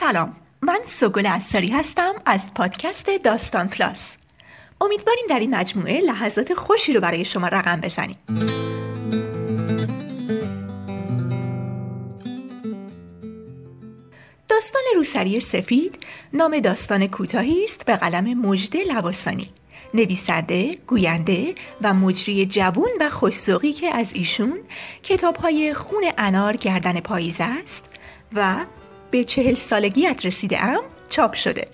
سلام. من سوگل اثری هستم از پادکست داستان کلاس امیدواریم در این مجموعه لحظات خوشی رو برای شما رقم بزنیم. داستان روسری سفید نام داستان کوتاهی است به قلم مجده لواسانی. نویسنده، گوینده و مجری جوون و خوشسوقی که از ایشون کتابهای خون انار گردن پاییز است و به چهل سالگیت رسیده ام چاپ شده.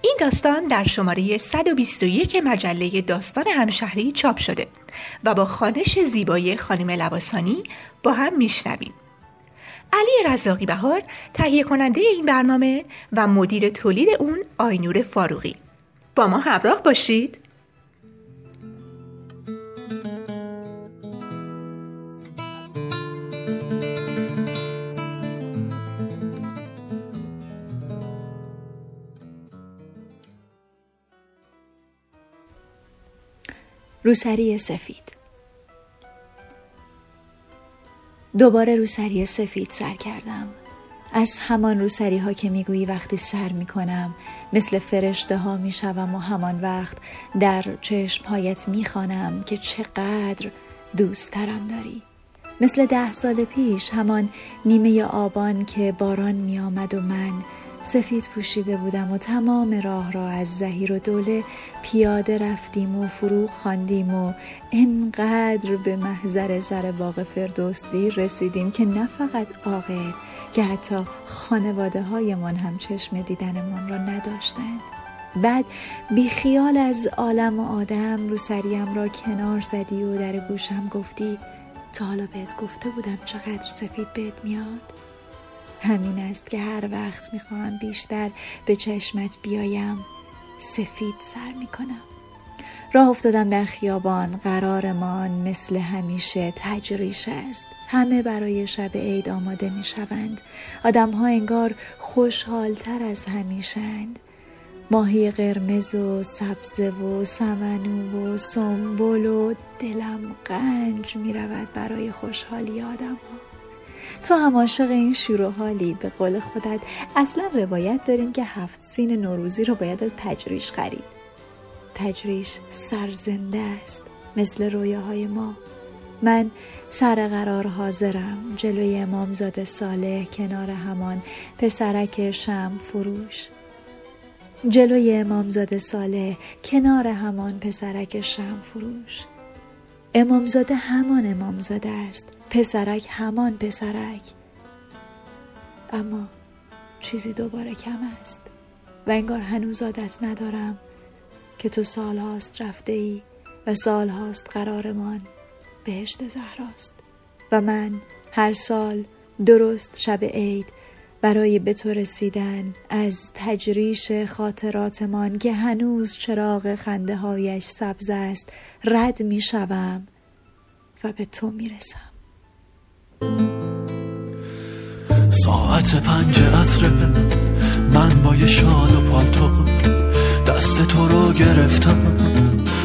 این داستان در شماره 121 مجله داستان همشهری چاپ شده و با خانش زیبای خانم لباسانی با هم میشنویم. علی رزاقی بهار تهیه کننده این برنامه و مدیر تولید اون آینور فاروقی. با ما همراه باشید. روسری سفید. دوباره روسری سفید سر کردم. از همان روسری ها که می‌گویی وقتی سر می‌کنم مثل فرشته ها می‌شوم و همان وقت در چشم هایت می‌خوانم که چقدر دوستترم داری. مثل ده سال پیش همان نیمه آبان که باران میآمد و من سفید پوشیده بودم و تمام راه را از زهیر و دوله پیاده رفتیم و فروغ خواندیم و انقدر به محضر سر باغ فردوس دیر رسیدیم که نه فقط عاقل که حتی خانواده هایمان هم چشم دیدنمان را نداشتند. بعد بیخیال از عالم و آدم رو سریم را کنار زدی و در گوشم گفتی تا حالا بهت گفته بودم چقدر سفید بهت میاد؟ همین است که هر وقت می‌خواهم بیشتر به چشمت بیایم سفید سر می‌کنم. راه افتادم در خیابان قرارمان مثل همیشه تجریش است. همه برای شب عید آماده می شوند آدم ها انگار خوشحالتر از همیشند ماهی قرمز و سبز و سمنو و سنبل و دلم قنج می رود برای خوشحالی آدم ها تو هم عاشق این شور حالی به قول خودت اصلا روایت داریم که هفت سین نوروزی رو باید از تجریش خرید. تجریش سرزنده است مثل رویاهای ما. من سر قرار حاضرم جلوی امامزاده صالح کنار همان پسرک شم فروش جلوی امامزاده صالح کنار همان پسرک شم فروش امامزاده همان امامزاده است. پسرک همان پسرک. اما چیزی دوباره کم است. و انگار هنوز عادت ندارم که تو سال هاست رفته ای و سال هاست قرارمان بهشت زهراست. و من هر سال درست شب عید برای به تو رسیدن از تجریش خاطراتمان که هنوز چراغ خنده هایش سبز است رد می شوم و به تو می رسم ساعت پنج عصر من با یه شال و پالتو دست تو رو گرفتم.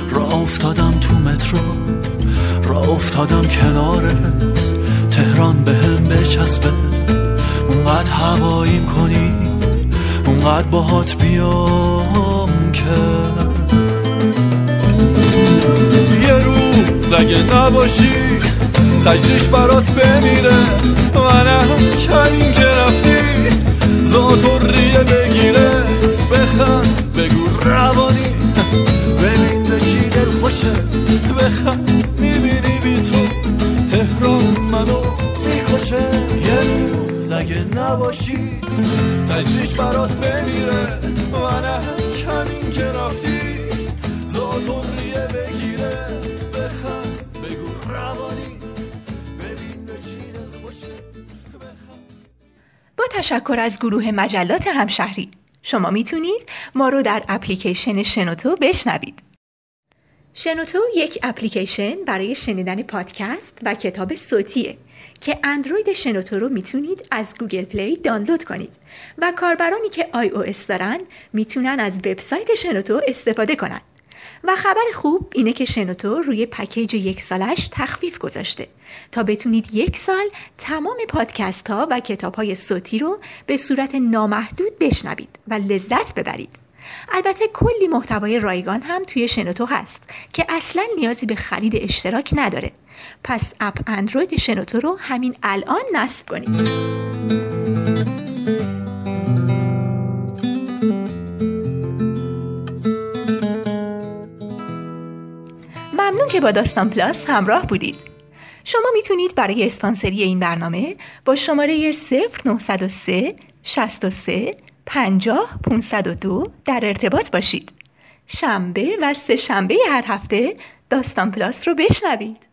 را افتادم تو مترو را افتادم کنارت تهران به هم بچسبه. اونقدر هواییم کنی اونقدر باهات بیام که. یه روز اگه نباشی تجریش برات بمیره. منم کمین که رفتی و ریه بگیره. بخند بگو روانی. تجریش برات بمیره. منم کمین که رفتی. ریه بگیره. بخند بگو روانی. با تشکر از گروه مجلات همشهری. شما می‌تونید ما رو در اپلیکیشن شنوتو بشنوید. شنوتو یک اپلیکیشن برای شنیدن پادکست و کتاب صوتیه. که اندروید شنوتو رو می‌تونید از گوگل پلی دانلود کنید و کاربرانی که iOS دارن می‌تونن از وبسایت شنوتو استفاده کنند و خبر خوب اینه که شنوتو روی پکیج یک سالش تخفیف گذاشته تا بتونید یک سال تمام پادکست ها و کتاب های صوتی رو به صورت نامحدود بشنوید و لذت ببرید. البته کلی محتوای رایگان هم توی شنوتو هست که اصلا نیازی به خرید اشتراک نداره. پس app اندروید شنوتو رو همین الان نصب کنید. ممنون که با داستان پلاس همراه بودید. شما می‌تونید برای اسپانسری این برنامه با شماره 0903 63 50 502 در ارتباط باشید. شنبه و سه شنبه هر هفته داستان پلاس رو بشنوید.